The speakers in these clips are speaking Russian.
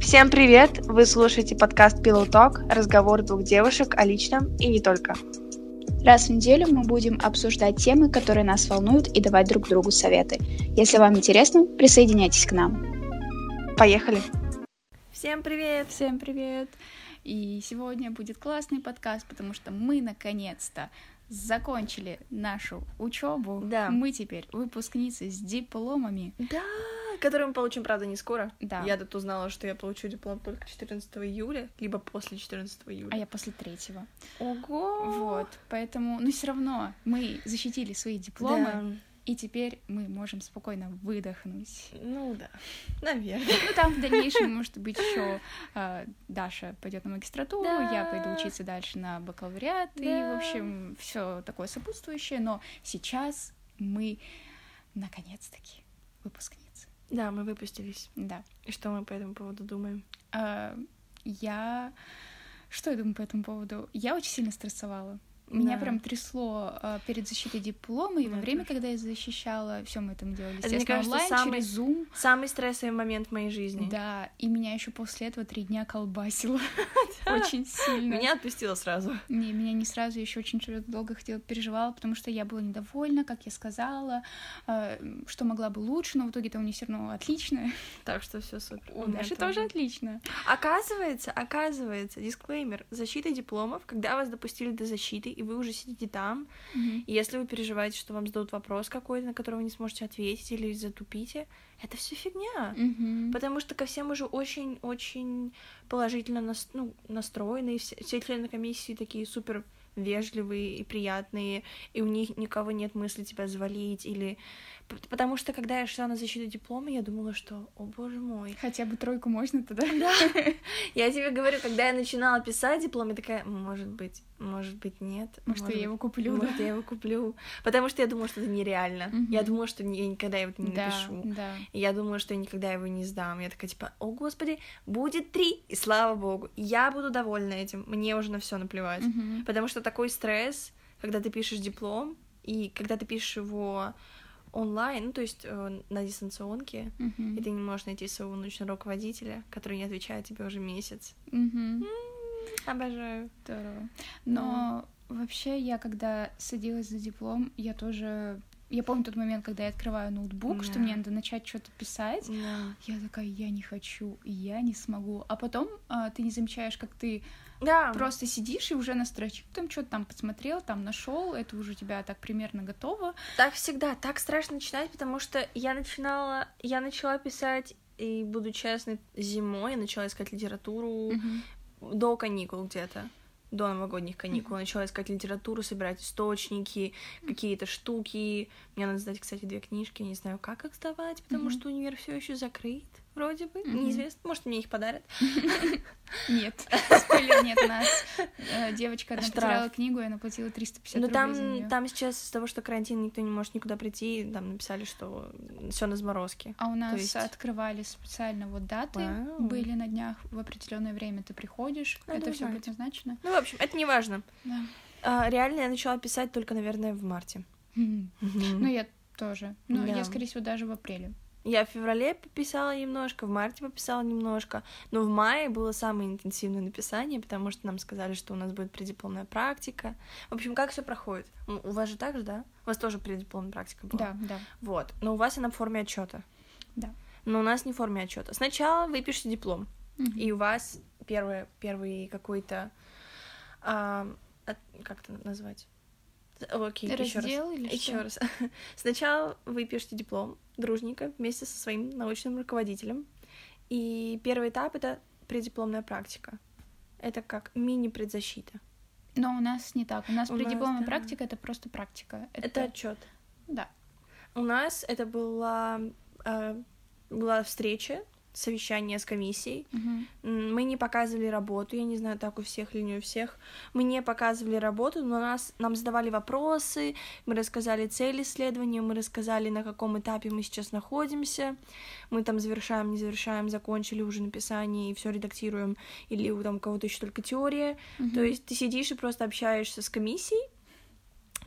Всем привет! Вы слушаете подкаст Pillow Talk, разговор двух девушек о личном и не только. Раз в неделю мы будем обсуждать темы, которые нас волнуют, и давать друг другу советы. Если вам интересно, присоединяйтесь к нам. Поехали! Всем привет! Всем привет! И сегодня будет классный подкаст, потому что мы наконец-то закончили нашу учебу. Да. Мы теперь выпускницы с дипломами. Да, который мы получим, правда, не скоро. Да. Я тут узнала, что я получу диплом только 14 июля, либо после 14 июля. А я после третьего. Ого! Вот, поэтому, но все равно мы защитили свои дипломы, Да. и теперь мы можем спокойно выдохнуть. Ну да, наверное. Ну, там в дальнейшем, может быть, еще Даша пойдет на магистратуру, Да. я пойду учиться дальше на бакалавриат, и, Да. в общем, все такое сопутствующее, но сейчас мы наконец-таки выпускницы. Да, мы выпустились. Да. И что мы по этому поводу думаем? А, я... Что я думаю по этому поводу? Я очень сильно стрессовала. Меня Да. прям трясло а, перед защитой диплома, и во Меня время, тоже. когда я защищала, все мы мы делали, Это, мне естественно, кажется, онлайн, самый- через Zoom. Самый стрессовый момент в моей жизни. Да, и меня еще после этого три дня колбасило очень сильно. Меня отпустило сразу. Не, меня не сразу, еще очень долго хотела, переживала, потому что я была недовольна, как я сказала, э, что могла бы лучше, но в итоге-то у меня все равно отлично. Так что все супер. У меня Даши тоже отлично. Оказывается, оказывается, дисклеймер, защита дипломов, когда вас допустили до защиты, и вы уже сидите там, Мгм. и если вы переживаете, что вам зададут вопрос какой-то, на который вы не сможете ответить или затупите, это все фигня. Мгм. Потому что ко всем уже очень-очень положительно нас- ну, настроены, и все, все члены комиссии такие супер вежливые и приятные, и у них никого нет мысли тебя завалить или... Потому что, когда я шла на защиту диплома, я думала, что, о боже мой, Хотя бы тройку можно тогда? да. Я тебе говорю, когда я начинала писать диплом, я такая, может быть, может быть, нет. Может, я его куплю, может, да? я его куплю. Потому что я думала, что это нереально. Мгм. Я думала, что я никогда его не Да, напишу. да. И я думала, что я никогда его не сдам. Я такая, типа, о, господи, будет три, и слава богу. Я буду довольна этим. Мне уже на все наплевать. Мгм. Потому что такой стресс, когда ты пишешь диплом, и когда ты пишешь его онлайн, ну, то есть э, на дистанционке, Мгм. и ты не можешь найти своего научного руководителя, который не отвечает тебе уже месяц. Мгм. Обожаю. Здорово. Но вообще я, когда садилась за диплом, я тоже... Я помню тот момент, когда я открываю ноутбук, что Да. мне надо начать что-то писать. Да. Я такая, я не хочу, я не смогу. А потом а, ты не замечаешь, как ты Да. просто сидишь и уже настрочил, там что-то там посмотрел, там нашел, это уже у тебя так примерно готово. Так всегда, так страшно начинать, потому что я начинала, я начала писать, и буду честной, зимой я начала искать литературу до каникул где-то. До новогодних каникул я начала искать литературу, собирать источники, какие-то штуки. Мне надо сдать, кстати, две книжки. Я не знаю, как их сдавать, потому Мгм. что универ все еще закрыт, вроде бы. Мгм. Неизвестно, может, мне их подарят. Нет, спойлер, нет, нас э, девочка одна потеряла книгу, и она платила 350 Но рублей Ну, там, там сейчас из-за того, что карантин, никто не может никуда прийти, там написали, что все на заморозке. А у нас открывали специально вот даты, были на днях в определенное время ты приходишь, это все предназначено. Ну, в общем, это не важно. А, реально я начала писать только, наверное, в марте. Мгм. Ну, я тоже. Ну, я, скорее всего, даже в апреле. Я в феврале пописала немножко, в марте пописала немножко, но в мае было самое интенсивное написание, потому что нам сказали, что у нас будет преддипломная практика. В общем, как все проходит? У у вас же так же, да? У вас тоже преддипломная практика была? Да, да. Вот. Но у вас она в форме отчета. Да. Но у нас не в форме отчета. Сначала вы пишете диплом, Мгм. и у вас первое, первый какой-то а, как это назвать? Окей, еще раз. Раздел или Еще что? раз. Сначала вы пишете диплом дружненько вместе со своим научным руководителем. И первый этап это преддипломная практика. Это как мини-предзащита. Но у нас не так. У нас У нас, преддипломная да. практика это просто практика. Это отчет. Да. У нас это была, э, была встреча, совещание с комиссией. М, Мы не показывали работу, я не знаю, так у всех или не у всех. Мы не показывали работу, но нас, нам задавали вопросы, мы рассказали цель исследования, мы рассказали, на каком этапе мы сейчас находимся. Мы там завершаем, не завершаем, закончили уже написание и все редактируем, или у там у кого-то еще только теория. Мгм. То есть ты сидишь и просто общаешься с комиссией,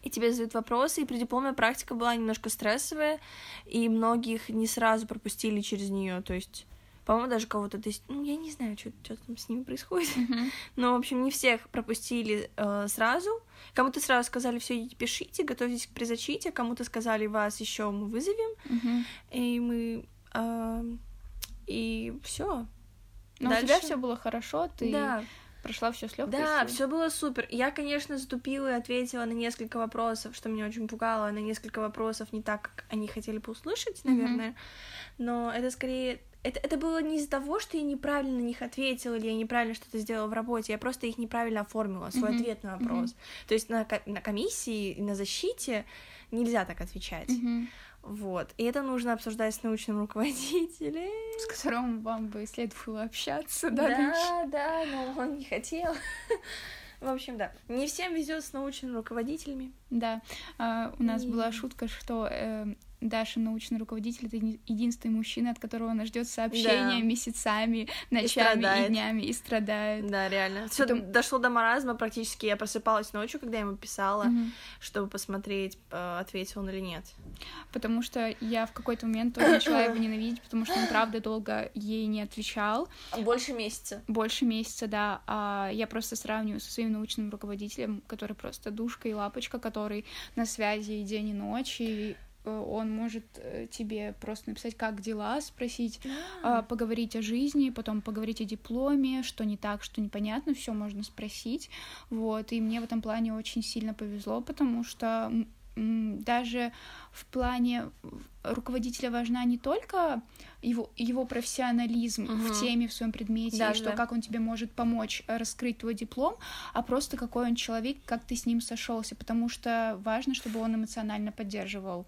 и тебе задают вопросы, и преддипломная практика была немножко стрессовая, и многих не сразу пропустили через нее, то есть По-моему, даже кого-то, то есть, ну, я не знаю, что, что там с ними происходит. Но, в общем, не всех пропустили э, сразу. Кому-то сразу сказали, все, пишите, готовьтесь к призачите. Кому-то сказали, вас еще мы вызовем. И мы... Э, и все. Но Дальше... у тебя все было хорошо, ты да. прошла все с легкостью. Да, все было супер. Я, конечно, затупила и ответила на несколько вопросов, что меня очень пугало, на несколько вопросов не так, как они хотели бы услышать, наверное. Mm-hmm. Но это скорее это, это было не из-за того, что я неправильно на них ответила или я неправильно что-то сделала в работе, я просто их неправильно оформила, свой mm-hmm. ответ на вопрос. Mm-hmm. То есть на, на комиссии и на защите нельзя так отвечать. Mm-hmm. Вот. И это нужно обсуждать с научным руководителем. С которым вам бы следовало общаться, да? Да, да, но он не хотел. В общем, да. Не всем везет с научными руководителями. Да. А, у нас и... была шутка, что э, Даша, научный руководитель, это единственный мужчина, от которого она ждет сообщения да. месяцами, ночами и, и днями и страдает. Да, реально. Все Потом... дошло до маразма практически. Я просыпалась ночью, когда я ему писала, угу. чтобы посмотреть, э, ответил он или нет. Потому что я в какой-то момент тоже начала его ненавидеть, потому что он правда долго ей не отвечал. Больше месяца. Больше месяца, да. А я просто сравниваю со своим научным руководителем, который просто душка и лапочка, который на связи и день, и ночь, и он может э, тебе просто написать, как дела, спросить, а. поговорить о жизни, потом поговорить о дипломе, что не так, что непонятно, все можно спросить, вот, и мне в этом плане очень сильно повезло, потому что даже в плане руководителя важна не только его, его профессионализм угу. в теме, в своем предмете, да, и что да. как он тебе может помочь раскрыть твой диплом, а просто какой он человек, как ты с ним сошелся, потому что важно, чтобы он эмоционально поддерживал.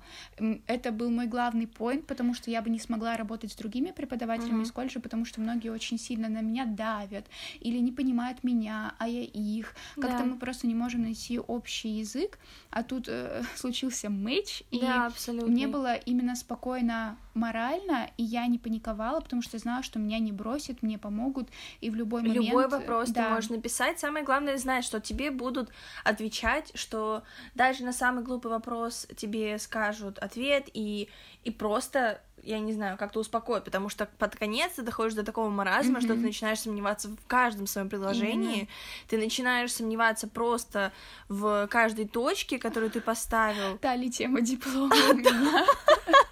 Это был мой главный поинт, потому что я бы не смогла работать с другими преподавателями угу. из колледжа, потому что многие очень сильно на меня давят или не понимают меня, а я их. Как-то да. мы просто не можем найти общий язык, а тут э, случился матч, и да, мне было именно спокойно морально, и я не паниковала, потому что знала, что меня не бросят, мне помогут, и в любой момент... Любой вопрос да. ты можешь написать. Самое главное знать, что тебе будут отвечать, что даже на самый глупый вопрос тебе скажут ответ, и, и просто я не знаю, как-то успокоить, потому что под конец ты доходишь до такого маразма, mm-hmm. что ты начинаешь сомневаться в каждом своем предложении, mm-hmm. ты начинаешь сомневаться просто в каждой точке, которую ты поставил. Дали тему диплома.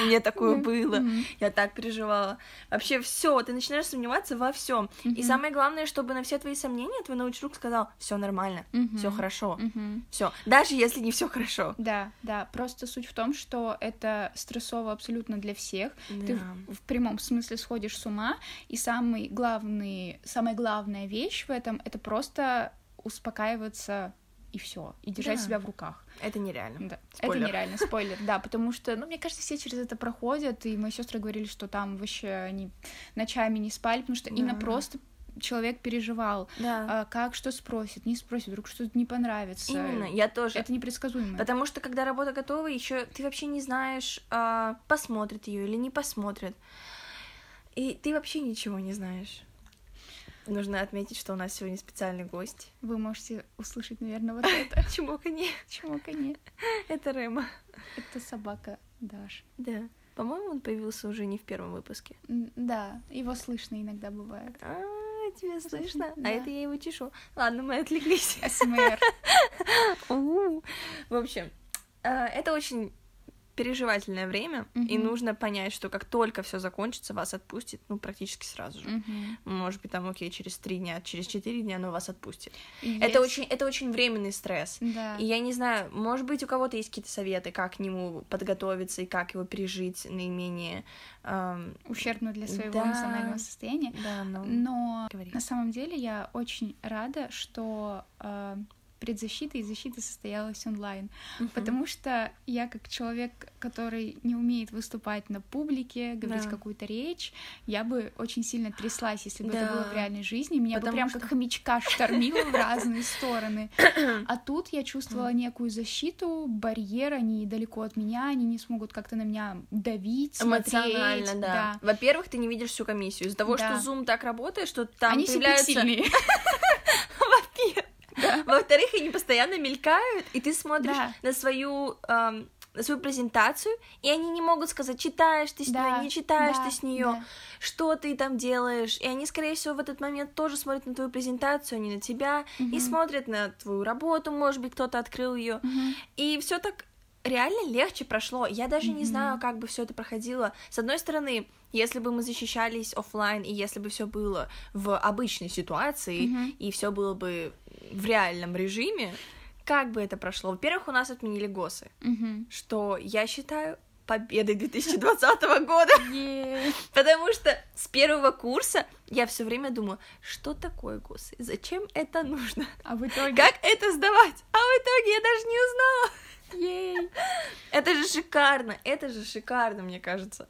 У меня такое было. Я так переживала. Вообще все, ты начинаешь сомневаться во всем. И самое главное, чтобы на все твои сомнения твой научрук сказал: все нормально, все хорошо, все. Даже если не все хорошо. Да, да. Просто суть в том, что это стрессово абсолютно для всех. Ты в прямом смысле сходишь с ума. И самый главный, самая главная вещь в этом это просто успокаиваться и все, и держать да. себя в руках. Это нереально. Да. Спойлер. Это нереально, спойлер, да, потому что, ну, мне кажется, все через это проходят, и мои сестры говорили, что там вообще они ночами не спали, потому что да. именно просто человек переживал, да. а, как что спросит, не спросит, вдруг что-то не понравится. Именно, я тоже. Это непредсказуемо. Потому что когда работа готова, еще ты вообще не знаешь, а, посмотрит ее или не посмотрит. И ты вообще ничего не знаешь. Нужно отметить, что у нас сегодня специальный гость. Вы можете услышать, наверное, вот это. Чмоканье. Чмоканье. Это Рема. Это собака Даш. Да. По-моему, он появился уже не в первом выпуске. Да, его слышно иногда бывает. А, тебя слышно? А это я его чешу. Ладно, мы отвлеклись. СМР. В общем, а, это очень переживательное время, mm-hmm. и нужно понять, что как только все закончится, вас отпустит, ну, практически сразу же. Mm-hmm. Может быть, там, окей, через три дня, через четыре дня, но вас отпустит. Есть. Это очень, это очень временный стресс. Да. И я не знаю, может быть, у кого-то есть какие-то советы, как к нему подготовиться и как его пережить наименее эм... ущербно для своего да. эмоционального состояния. Да, но... но Говори. на самом деле я очень рада, что э, предзащита и защита состоялась онлайн. Uh-huh. Потому что я как человек, который не умеет выступать на публике, говорить да. какую-то речь, я бы очень сильно тряслась, если бы да. это было в реальной жизни. Меня Потому бы прям что... как хомячка штормило в разные стороны. А тут я чувствовала некую защиту, барьер, они далеко от меня, они не смогут как-то на меня давить, Эмоционально, смотреть. да. Во-первых, ты не видишь всю комиссию. Из-за того, что Zoom так работает, что там они появляются... Во-вторых, они постоянно мелькают, и ты смотришь да. на свою эм, свою презентацию, и они не могут сказать, читаешь ты с Да, нее, не читаешь да, ты с нее, да. что ты там делаешь. И они, скорее всего, в этот момент тоже смотрят на твою презентацию, а не на тебя, и Мгм. смотрят на твою работу, может быть, кто-то открыл ее. Мгм. И все так реально легче прошло. Я даже не Мгм. знаю, как бы все это проходило. С одной стороны, если бы мы защищались оффлайн, и если бы все было в обычной ситуации, Мгм. и все было бы в реальном режиме, как бы это прошло? Во-первых, у нас отменили ГОСы, Мгм. что я считаю победой 2020 года, потому что с первого курса я все время думала, что такое ГОСы, зачем это нужно, А в итоге... как это сдавать, а в итоге я даже не узнала. Ей. Это же шикарно, это же шикарно, мне кажется.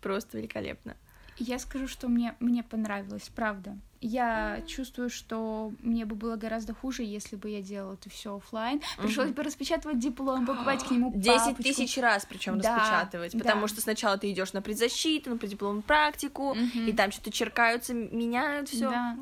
Просто великолепно. Я скажу, что мне, мне понравилось, правда. Я чувствую, что мне бы было гораздо хуже, если бы я делала это все оффлайн. Пришлось бы распечатывать диплом, покупать к нему 10 папочку. тысяч раз, причем Да, распечатывать, да. потому что сначала ты идешь на предзащиту, на преддипломную практику, Мгм. и там что-то черкаются, меняют все. Да.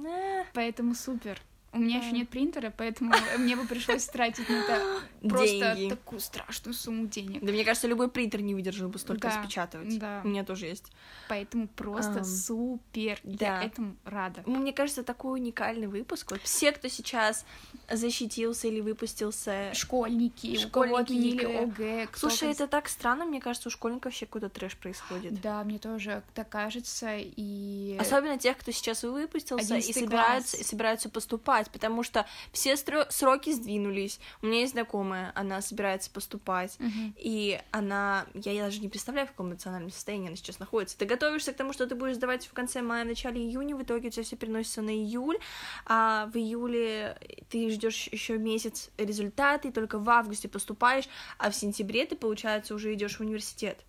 Поэтому супер. У меня еще нет принтера, поэтому мне бы пришлось тратить на это просто Деньги. такую страшную сумму денег. Да мне кажется, любой принтер не выдержал бы столько Да, распечатывать. да. У меня тоже есть. Поэтому просто Ам, супер. да. Я этому рада. Ну, Мне кажется, такой уникальный выпуск. Вот все, кто сейчас защитился или выпустился. Школьники, у кого Школьники, отменили. ОГЭ. кто Слушай, это так странно, мне кажется, у школьников вообще какой-то трэш происходит. Да, мне тоже так кажется, и... Особенно тех, кто сейчас выпустился и 11 собираются, класс. и собираются поступать, потому что все сроки сдвинулись. У меня есть знакомая, она собирается поступать, Мгм. и она, я даже не представляю, в каком эмоциональном состоянии она сейчас находится. Ты готовишься к тому, что ты будешь сдавать в конце мая, начале июня, в итоге у тебя все переносится на июль, а в июле ты ждешь еще месяц результаты, и только в августе поступаешь, а в сентябре ты, получается, уже идешь в университет.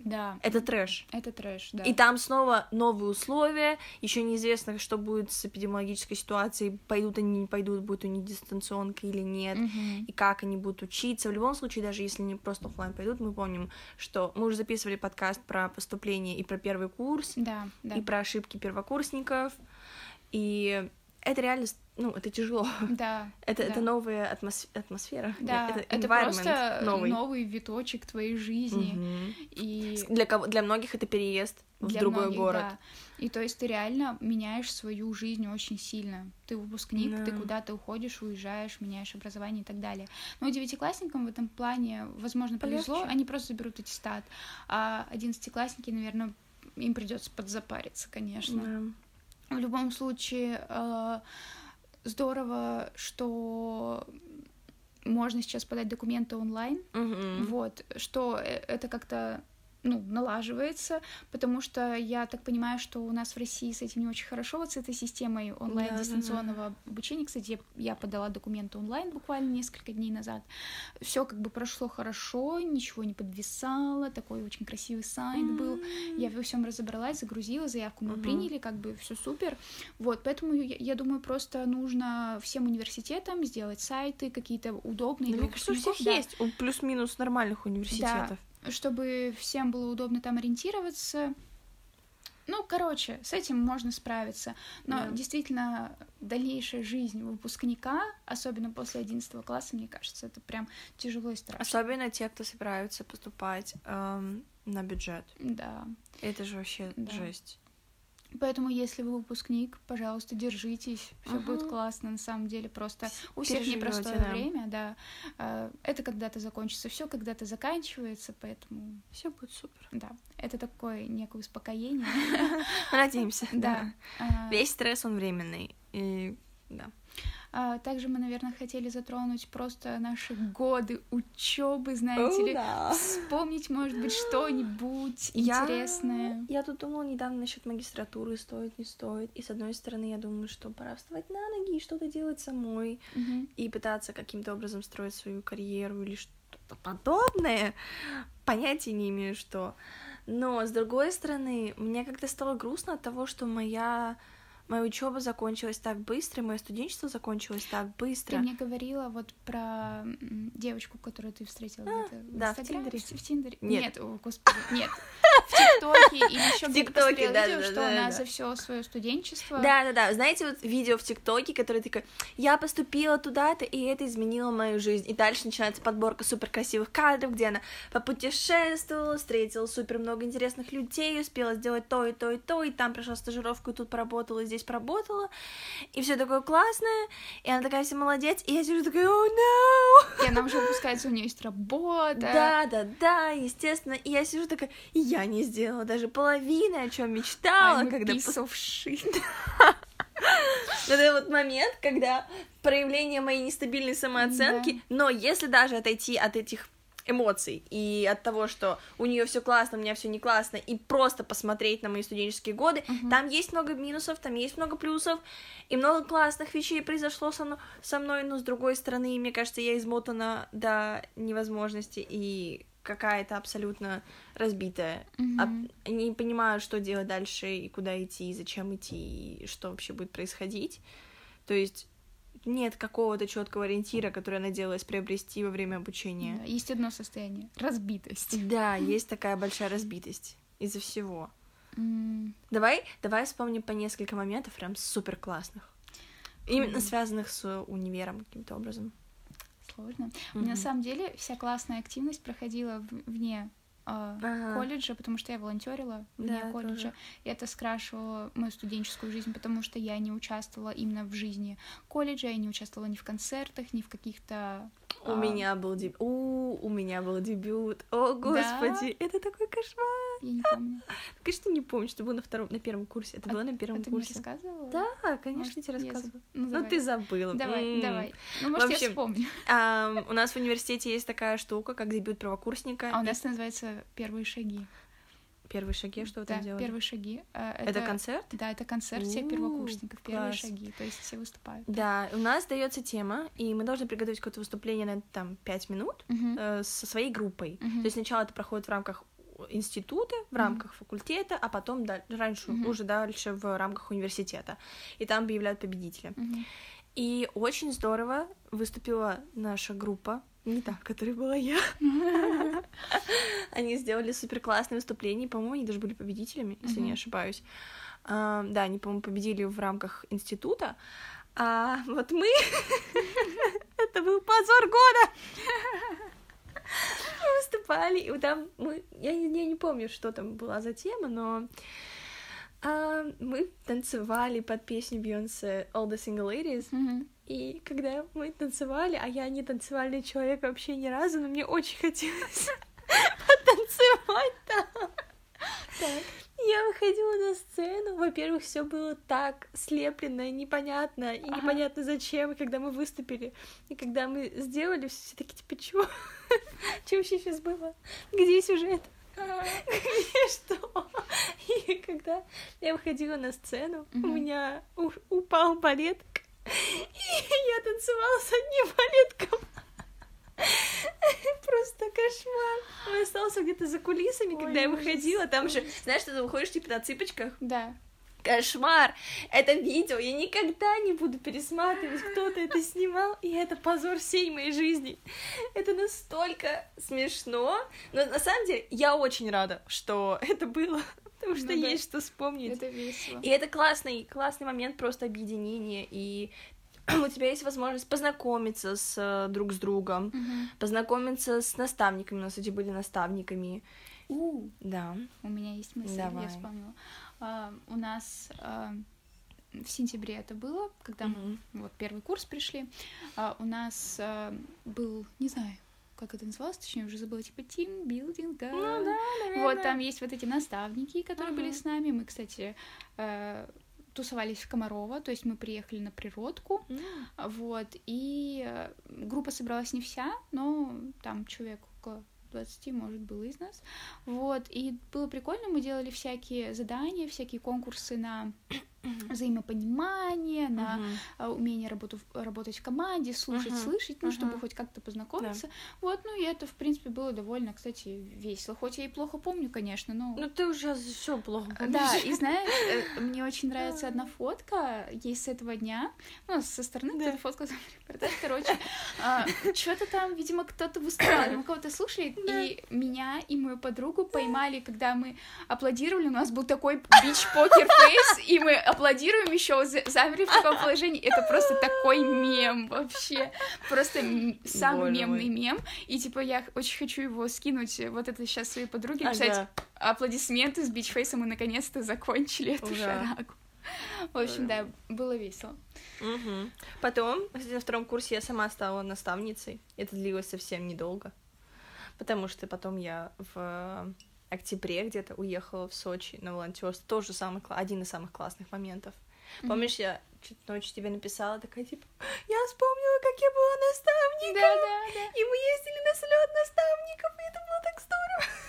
Да, Это трэш. это трэш, да. И там снова новые условия, еще неизвестно, что будет с эпидемиологической ситуацией, пойдут они, не пойдут, будет у них дистанционка или нет, Мгм. и как они будут учиться. В любом случае, даже если они просто оффлайн пойдут, мы помним, что мы уже записывали подкаст про поступление и про первый курс, Да, да. и про ошибки первокурсников, и это реально, ну, это тяжело. Да, Это, да. это новая атмос- атмосфера. Да, это, это, просто новый. новый виточек твоей жизни. Мгм. И Для, кого, для многих это переезд в для другой многих, город. да. И то есть ты реально меняешь свою жизнь очень сильно. Ты выпускник, ты Да. куда-то уходишь, уезжаешь, меняешь образование и так далее. Но девятиклассникам в этом плане, возможно, повезло, Полегче. они просто заберут аттестат. А одиннадцатиклассники, наверное, им придется подзапариться, конечно. Да. В любом случае, э, здорово, что можно сейчас подать документы онлайн. Мгм. Вот, что э- это как-то ну, налаживается, потому что я так понимаю, что у нас в России с этим не очень хорошо, вот с этой системой онлайн-дистанционного обучения. Кстати, я, подала документы онлайн буквально несколько дней назад. Все как бы прошло хорошо, ничего не подвисало, такой очень красивый сайт был. Я во всем разобралась, загрузила, заявку мы Мгм. приняли, как бы все супер. Вот, поэтому я, я думаю, просто нужно всем университетам сделать сайты какие-то удобные. Да, для мне кажется, у всех да есть плюс-минус нормальных университетов. Чтобы всем было удобно там ориентироваться. Ну, короче, с этим можно справиться. Но Да. действительно, дальнейшая жизнь выпускника, особенно после 11 класса, мне кажется, это прям тяжело и страшно. Особенно те, кто собираются поступать эм, на бюджет. Да. Это же вообще Да. жесть. Поэтому, если вы выпускник, пожалуйста, держитесь. Все Ага. будет классно, на самом деле. Просто у всех Переживёте, непростое да. время, да. Э, Это когда-то закончится, все когда-то заканчивается, поэтому Все будет супер. да, это такое некое успокоение. Надеемся. Да. А, Весь стресс, он временный. И да. А, также мы, наверное, хотели затронуть просто наши годы учебы, знаете ли. Вспомнить, может быть, что-нибудь Я- интересное. Я тут думала недавно насчет магистратуры, стоит, не стоит. И с одной стороны, я думаю, что пора вставать на ноги и что-то делать самой. Мгм. И пытаться каким-то образом строить свою карьеру или что-то подобное. Понятия не имею, что. Но, с другой стороны, мне как-то стало грустно от того, что моя моя учеба закончилась так быстро, мое студенчество закончилось так быстро. Ты мне говорила вот про девочку, которую ты встретила а, где-то да, в Тиндере. В, Тиндере. Нет. нет, о, господи, нет. В ТикТоке или еще где-то видео, да, что да, она да. за все свое студенчество. Да, да, да. Знаете, вот видео в ТикТоке, которое такое, я поступила туда-то, и это изменило мою жизнь. И дальше начинается подборка супер красивых кадров, где она попутешествовала, встретила супер много интересных людей, успела сделать то и то и то, и там прошла стажировку, и тут поработала, и здесь поработала, и все такое классное, и она такая вся молодец, и я сижу такая, о, oh, no! И она уже выпускается, у нее есть работа. Да, да, да, естественно, и я сижу такая, я не сделала даже половины, о чем мечтала, I'm когда... shit. Это вот момент, когда проявление моей нестабильной самооценки, да. но если даже отойти от этих эмоций и от того, что у нее все классно, у меня все не классно, и просто посмотреть на мои студенческие годы, uh-huh. там есть много минусов, там есть много плюсов, и много классных вещей произошло со, мной, со мной, но с другой стороны, мне кажется, я измотана до невозможности и какая-то абсолютно разбитая. Mm-hmm. А, не понимаю, что делать дальше, и куда идти, и зачем идти, и что вообще будет происходить. То есть нет какого-то четкого ориентира, который я надеялась приобрести во время обучения. Да, есть одно состояние разбитость. Да, есть такая большая разбитость из-за всего. Mm. Давай, давай вспомним по несколько моментов прям супер классных. Именно mm. связанных с универом каким-то образом. Сложно. Mm-hmm. На самом деле вся классная активность проходила вне Uh, ага. колледжа, потому что я волонтерила вне да, колледжа. Тоже. И это скрашивало мою студенческую жизнь, потому что я не участвовала именно в жизни колледжа, я не участвовала ни в концертах, ни в каких-то у а... меня был дебют. У, у меня был дебют. О, господи, да? это такой кошмар. Я не помню. Ты что не помнишь, что было на втором, на первом курсе? Это а, было на первом а курсе. Ты мне рассказывала? Да, конечно, может, тебе рассказывала. Ну, ну ты забыла. Давай, м-м. давай. Ну, может, общем, я вспомню. А, у нас в университете есть такая штука, как дебют правокурсника. А у нас называется «Первые шаги». Первые шаги, что вы да, там делали? первые шаги. Э, это, это концерт? Да, это концерт всех первокурсников, первые шаги, то есть все выступают. Да, у нас дается тема, и мы должны приготовить какое-то выступление на там пять минут uh-huh. э, со своей группой. Uh-huh. То есть сначала это проходит в рамках института, в рамках факультета, а потом да, раньше uh-huh. уже дальше в рамках университета. И там объявляют победителя. Uh-huh. И очень здорово выступила наша группа не та, которой была я. Они сделали супер классное выступление, по-моему, они даже были победителями, если не ошибаюсь. А, да, они, по-моему, победили в рамках института. А вот мы... Это был позор года! Мы выступали, и там мы... Я не, я не помню, что там была за тема, но а, мы танцевали под песню Бейонсе All the Single Ladies. Mm-hmm. И когда мы танцевали, а я не танцевальный человек вообще ни разу, но мне очень хотелось потанцевать там. Так. Я выходила на сцену, во-первых, все было так слеплено, непонятно, и ага. непонятно зачем, когда мы выступили, и когда мы сделали, все таки типа, чего? Что вообще сейчас было? Где сюжет? Где что? И когда я выходила на сцену, у меня упал балеток, и я танцевала с одним балетком. Просто кошмар. Он остался где-то за кулисами, Ой, когда я выходила. Там же, знаешь, что ты выходишь типа на цыпочках? Да. Кошмар! Это видео я никогда не буду пересматривать. Кто-то это снимал, и это позор всей моей жизни. Это настолько смешно. Но на самом деле я очень рада, что это было потому что ну, есть да. что вспомнить. Это весело. И это классный, классный момент просто объединения, и у тебя есть возможность познакомиться с э, друг с другом, угу. познакомиться с наставниками. У нас эти были наставниками. У, да. У меня есть мысль, Давай. я вспомнила. А, у нас а, в сентябре это было, когда mm-hmm. мы вот первый курс пришли. А, у нас был, не знаю, как это называлось, точнее, уже забыла, типа тимбилдинг. Ну да, наверное. Вот там есть вот эти наставники, которые uh-huh. были с нами. Мы, кстати, э, тусовались в Комарово, то есть мы приехали на природку, mm. вот, и э, группа собралась не вся, но там человек около 20, может, было из нас, вот, и было прикольно, мы делали всякие задания, всякие конкурсы на взаимопонимание, на uh умение работу, работать в команде, слушать, слышать, ну, чтобы хоть как-то познакомиться. Да. Вот, ну и это, в принципе, было довольно, кстати, весело. Хоть я и плохо помню, конечно, но... Ну ты уже все плохо помнишь. Да, и знаешь, э, мне очень нравится одна фотка, есть с этого дня, ну, со стороны кто-то фоткал репортаж, короче, а, что-то там, видимо, кто-то выступал, мы кого-то слушали, и меня и мою подругу поймали, когда мы аплодировали, у нас был такой бич-покер фейс, и мы аплодируем еще, замерли в таком положении. Это просто такой мем вообще. Просто самый мемный мем. И типа я очень хочу его скинуть вот это сейчас своей подруге, написать аплодисменты с бичфейсом, мы наконец-то закончили эту Ура. шарагу. В общем, да, было весело. Угу. Потом, кстати, на втором курсе я сама стала наставницей. Это длилось совсем недолго. Потому что потом я в октябре где-то уехала в Сочи на волонтерство. Тоже самый, один из самых классных моментов. Mm-hmm. Помнишь, я чуть ночью тебе написала, такая, типа, я вспомнила, как я была наставником, да, да, да. и мы ездили на слет наставников, и это было так здорово.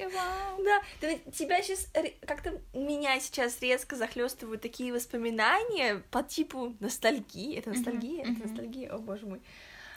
Вау. Да, ты, тебя сейчас как-то меня сейчас резко захлестывают такие воспоминания по типу ностальгии. Это ностальгия, mm-hmm. это ностальгия, о боже мой.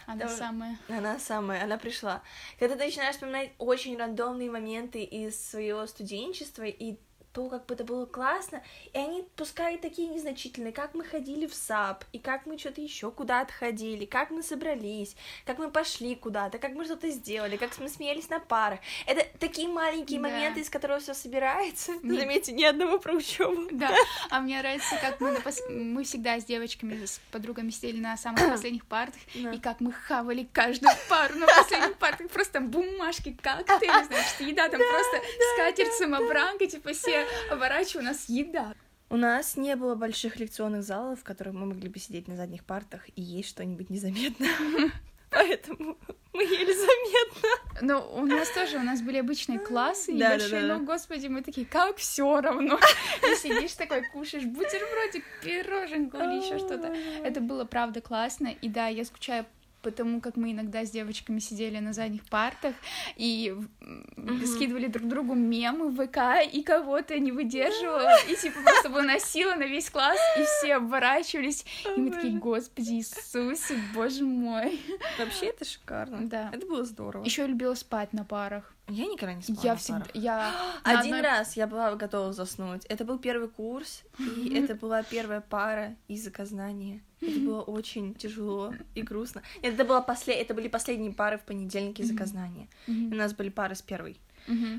Она Там... самая. Она самая, она пришла. Когда ты начинаешь вспоминать очень рандомные моменты из своего студенчества, и то, как бы это было классно, и они пускай такие незначительные, как мы ходили в САП, и как мы что-то еще куда-то ходили, как мы собрались, как мы пошли куда-то, как мы что-то сделали, как мы смеялись на парах. Это такие маленькие да. моменты, из которых все собирается. Не... Заметьте, ни одного про учебу. Да, а мне нравится, как мы, напос... мы всегда с девочками, с подругами сидели на самых последних партах, да. и как мы хавали каждую пару на последних партах, просто бумажки, коктейли, значит, еда, там просто скатерть самобранка, типа все оборачиваю, у нас еда. У нас не было больших лекционных залов, в которых мы могли бы сидеть на задних партах и есть что-нибудь незаметно. Поэтому мы еле заметно. Ну, у нас тоже, у нас были обычные классы небольшие, но, господи, мы такие, как все равно. И сидишь такой, кушаешь бутербродик, пироженку или еще что-то. Это было, правда, классно. И да, я скучаю потому как мы иногда с девочками сидели на задних партах и mm-hmm. скидывали друг другу мемы в ВК, и кого-то не выдерживала, и типа просто выносила на весь класс, и все оборачивались, и мы такие, господи Иисусе, боже мой. Вообще это шикарно. Да. Это было здорово. Еще любила спать на парах. Я никогда не спала. Я всегда. Я один одной... раз я была готова заснуть. Это был первый курс, и это была первая пара из заказания. Это было очень тяжело и грустно. Это была после... это были последние пары в понедельнике заказания. У нас были пары с первой.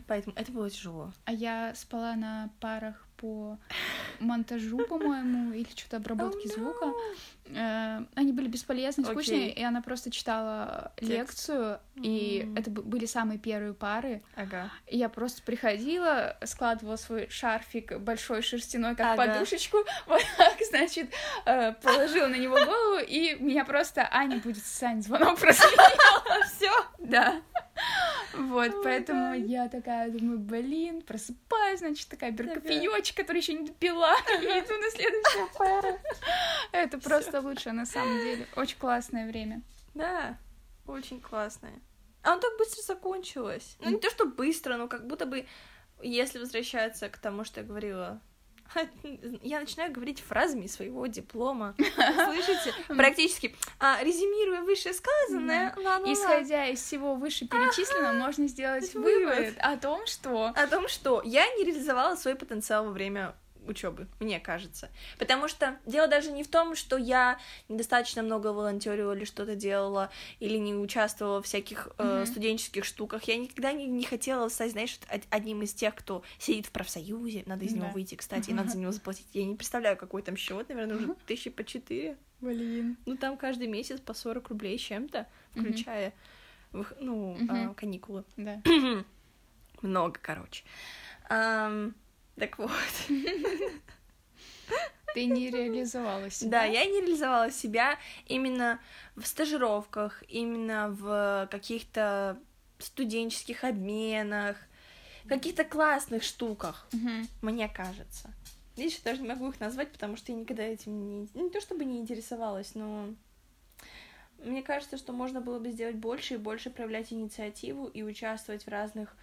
Поэтому это было тяжело. А я спала на парах по монтажу, по-моему, или что-то обработки oh, no. звука. Э, они были бесполезны, скучные, okay. и она просто читала Текст. лекцию, mm. и это были самые первые пары. Ага. И я просто приходила, складывала свой шарфик большой шерстяной, как ага. подушечку, вот так, значит, э, положила на него голову, и меня просто Аня будет Сань звонок просвинила. Все, да. Вот, oh поэтому я такая думаю, блин, просыпаюсь, значит, такая беру кофеёчек, который еще не допила, и иду на следующую пару. Это просто лучше, на самом деле. Очень классное время. Да, очень классное. А он так быстро закончилось. Ну, не то, что быстро, но как будто бы, если возвращаться к тому, что я говорила я начинаю говорить фразами своего диплома. Слышите? Практически. А, резюмируя вышесказанное, исходя из всего вышеперечисленного, можно сделать вывод о том, что... О том, что я не реализовала свой потенциал во время учебы, мне кажется. Потому что дело даже не в том, что я недостаточно много волонтерила или что-то делала, или не участвовала в всяких mm-hmm. э, студенческих штуках. Я никогда не, не хотела стать, знаешь, одним из тех, кто сидит в профсоюзе. Надо из mm-hmm. него выйти, кстати, и надо за него заплатить. Я не представляю, какой там счет, наверное, уже тысячи по четыре. Блин. Ну, там каждый месяц по 40 рублей чем-то, включая, ну, э, каникулы. Да. Много, короче. Um, так вот. Ты не реализовала себя. Да, я не реализовала себя именно в стажировках, именно в каких-то студенческих обменах, каких-то классных штуках, угу. мне кажется. Видишь, я даже не могу их назвать, потому что я никогда этим не... Не то чтобы не интересовалась, но... Мне кажется, что можно было бы сделать больше и больше проявлять инициативу и участвовать в разных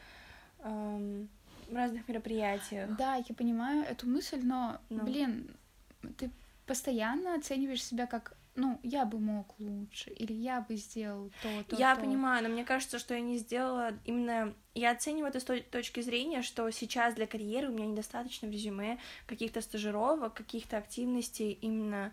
эм, разных мероприятиях. Да, я понимаю эту мысль, но, ну. блин, ты постоянно оцениваешь себя как ну, я бы мог лучше, или я бы сделал то, то, Я то. понимаю, но мне кажется, что я не сделала именно... Я оцениваю это с той точки зрения, что сейчас для карьеры у меня недостаточно в резюме каких-то стажировок, каких-то активностей именно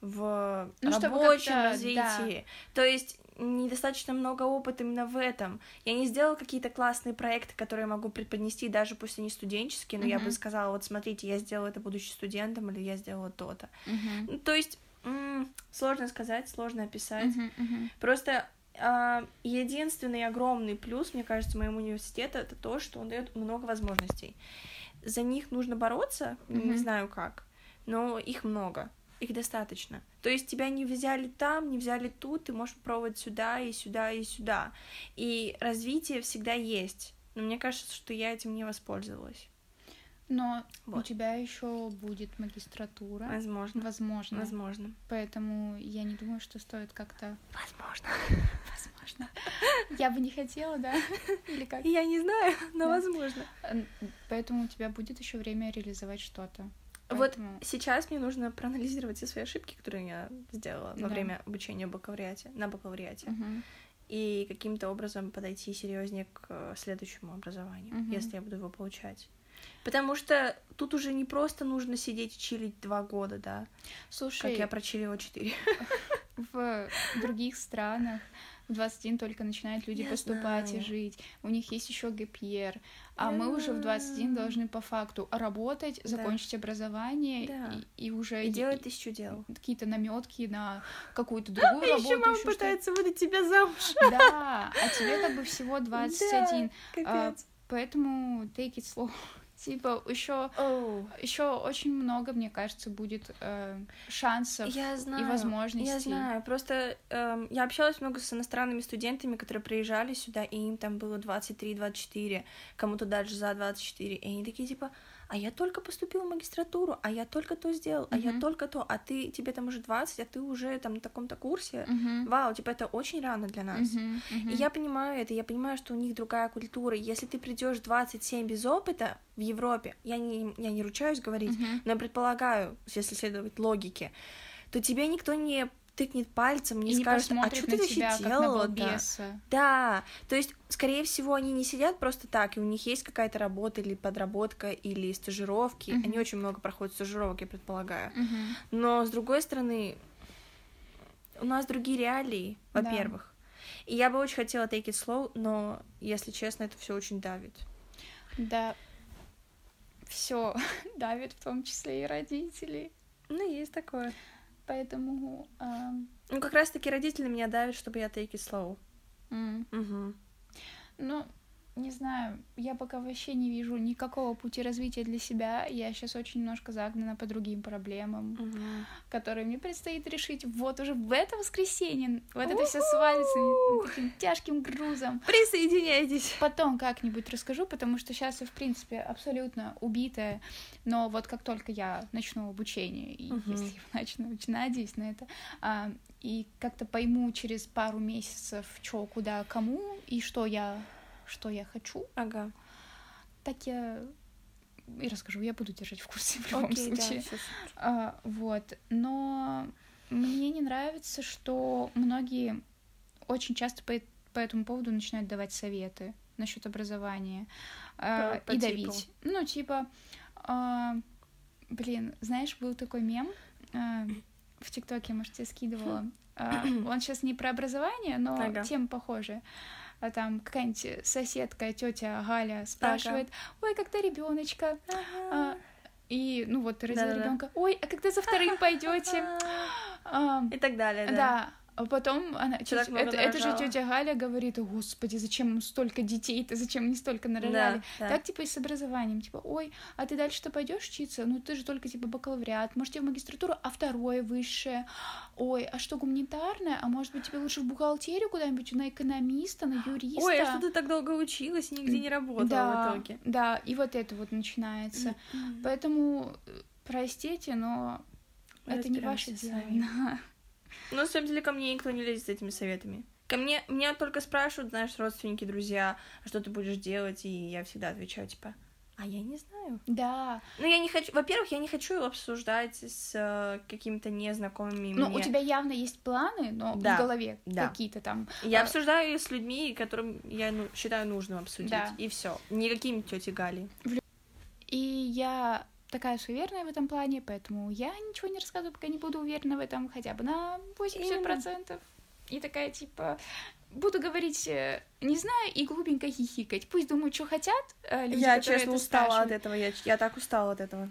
в Ну, рабочем развитии. То есть недостаточно много опыта именно в этом. Я не сделала какие-то классные проекты, которые я могу преподнести, даже пусть они студенческие, но я бы сказала, вот смотрите, я сделала это, будучи студентом, или я сделала то-то. Ну, То есть м, сложно сказать, сложно описать. Мгм, мгм. Просто а, единственный огромный плюс, мне кажется, моему университету это то, что он дает много возможностей. За них нужно бороться, не Мгм. знаю как, но их много, их достаточно. То есть тебя не взяли там, не взяли тут, ты можешь попробовать сюда и сюда и сюда. И развитие всегда есть. Но мне кажется, что я этим не воспользовалась. Но у Вот. тебя еще будет магистратура, Возможно. возможно. Возможно. Поэтому я не думаю, что стоит как-то. Возможно. Возможно. Я бы не хотела, да? Или как? Я не знаю, но Да. возможно. Поэтому у тебя будет еще время реализовать что-то. Вот Поэтому- сейчас мне нужно проанализировать все свои ошибки, которые я сделала Да. во время обучения в бакалавриате, на бакалавриате, Мгм. и каким-то образом подойти серьезнее к э, следующему образованию, Мгм. если я буду его получать. Потому что тут уже не просто нужно сидеть и чилить два года, да, Слушай, как я прочилила четыре. в других странах в 21 только начинают люди Я поступать и знаю. жить. У них есть еще ГПР. А Я мы уже в 21 знаю. должны по факту работать, Да. закончить образование Да. и, и уже И и- делать тысячу дел. какие-то наметки на какую-то другую работу. Еще мама что-то. пытается выдать тебя замуж. Да, а тебе как бы всего 21. А, Капец. Поэтому take it slow. Типа, еще Оу. еще очень много, мне кажется, будет э, шансов Я знаю, возможностей. Я знаю, просто эм, я общалась много с иностранными студентами, которые приезжали сюда, и им там было 23-24, кому-то даже за 24, и они такие типа, а я только поступила в магистратуру, а я только то сделал, а я только то, а ты, тебе там уже 20, а ты уже там на таком-то курсе. Вау, типа это очень рано для нас. И я понимаю это, я понимаю, что у них другая культура. Если ты придешь 27 без опыта в Европе, я не, я не ручаюсь говорить, но я предполагаю, если следовать логике, то тебе никто не тыкнет пальцем, не И не скажет, а посмотрит что ты вообще тебя, делала балбеса. Да, то есть, скорее всего, они не сидят просто так, и у них есть какая-то работа или подработка, или стажировки. Мгм. Они очень много проходят стажировок, я предполагаю. Мгм. Но, с другой стороны, у нас другие реалии, Да. во-первых. И я бы очень хотела take it slow, но, если честно, это все очень давит. Да. Все давит, в том числе и родителей. Ну, есть такое. Поэтому ам, Ну, как раз-таки родители меня давят, чтобы я take it slow. м, Угу. ну, не знаю, я пока вообще не вижу никакого пути развития для себя. Я сейчас очень немножко загнана по другим проблемам, которые мне предстоит решить вот уже в это воскресенье. Вот это все свалится таким тяжким грузом. Присоединяйтесь. Потом как-нибудь расскажу, потому что сейчас я, в принципе, абсолютно убитая. Но вот как только я начну обучение, и Мгм. если я начну, надеюсь на это, а, и как-то пойму через пару месяцев, что, куда, кому, и что я, что я хочу, Ага. так я и расскажу. Я буду держать в курсе в любом Окей, да, случае. всё А, вот. Но мне не нравится, что многие очень часто по, по этому поводу начинают давать советы насчет образования а, По- по и типу? давить. Ну, типа, а, блин, знаешь, был такой мем а, в ТикТоке, может, я скидывала. А, он сейчас не про образование, но Ага. тема похожая. А там какая-нибудь соседка, тетя Галя спрашивает, ой, когда ребеночка? А, и, ну вот, родила Да-да-да. ребенка. Ой, а когда за вторым пойдете? А, И так далее, да. Да. А потом она, много это, это же тетя Галя говорит, «О, господи, зачем им столько детей-то, зачем они столько нарожали? Да, да. Так, типа, и с образованием, типа, ой, а ты дальше-то пойдешь учиться? Ну, ты же только, типа, бакалавриат, может, тебе в магистратуру, а второе высшее? Ой, а что, гуманитарное? А может быть, тебе лучше в бухгалтерию куда-нибудь, на экономиста, на юриста? Ой, а что ты так долго училась и нигде не работала да, в итоге? Да, и вот это вот начинается. М. Поэтому, э, простите, но Мы это не ваше дело. Ну, на самом деле, ко мне никто не лезет с этими советами. Ко мне, меня только спрашивают, знаешь, родственники, друзья, а что ты будешь делать, и я всегда отвечаю, типа, А я не знаю. Да. Ну, я не хочу... Во-первых, я не хочу обсуждать с э, какими-то незнакомыми Ну, мне. у тебя явно есть планы, но Да, в голове да. какие-то там. Я а, обсуждаю с людьми, которым я ну, считаю нужным обсудить. Да. И все. Никакими тети Гали. И я такая суеверная в этом плане, поэтому я ничего не рассказываю, пока не буду уверена в этом хотя бы на 80%. И такая, типа, буду говорить, э, не знаю, и глупенько хихикать. Пусть думают, что хотят. э, люди, я, честно, устала от этого. Я, я так устала от этого.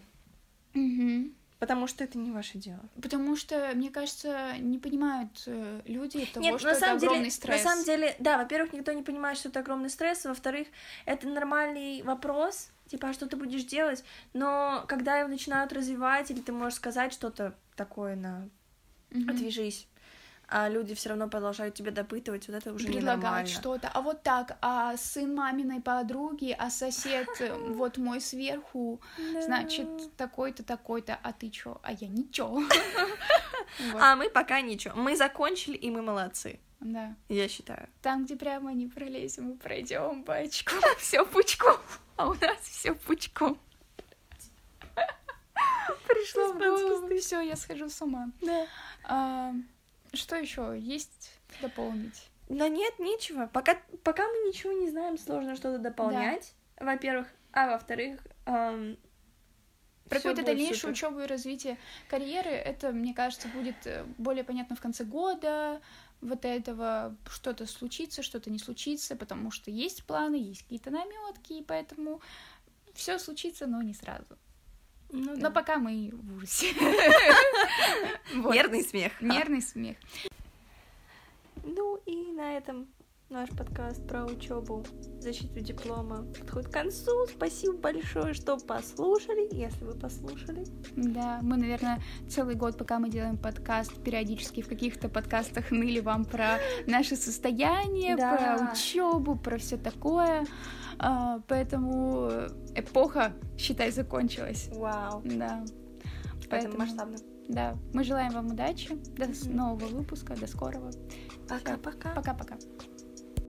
Мгм. Потому что это не ваше дело. Потому что, мне кажется, не понимают э, люди того, Нет, что на это самом огромный деле, стресс. на самом деле, да, во-первых, никто не понимает, что это огромный стресс, во-вторых, это нормальный вопрос, типа, а что ты будешь делать, но когда его начинают развивать, или ты можешь сказать что-то такое на Мгм. «отвяжись», а люди все равно продолжают тебя допытывать, вот это уже предлагать ненормально. что-то. А вот так, а сын маминой подруги, а сосед э, вот мой сверху, значит, такой-то, такой-то, а ты чё? А я ничего. А мы пока ничего. Мы закончили, и мы молодцы, Да. я считаю. Там, где прямо не пролезем, мы пройдем бочком. Все пучком. А у нас все пучком. Пришло в голову. Все, я схожу с ума. Да. Что еще есть дополнить? Да нет, нечего. Пока, пока мы ничего не знаем, сложно что-то дополнять. Во-первых. А во-вторых, эм, Про какую-то дальнейшую учебу и развитие карьеры, это, мне кажется, будет э, более понятно в конце года. Вот этого что-то случится, что-то не случится, потому что есть планы, есть какие-то наметки, и поэтому все случится, но не сразу. Ну, Но да. пока мы в ужасе. Нервный смех. Нервный смех. Ну и на этом наш подкаст про учебу, защиту диплома подходит к концу. Спасибо большое, что послушали, если вы послушали. Да, мы, наверное, целый год, пока мы делаем подкаст, периодически в каких-то подкастах ныли вам про наше состояние, Да. про учебу, про все такое. А, поэтому эпоха, считай, закончилась. Вау. Да. Это Поэтому, масштабно. да, мы желаем вам удачи, до нового выпуска, до скорого. Пока-пока. Пока-пока.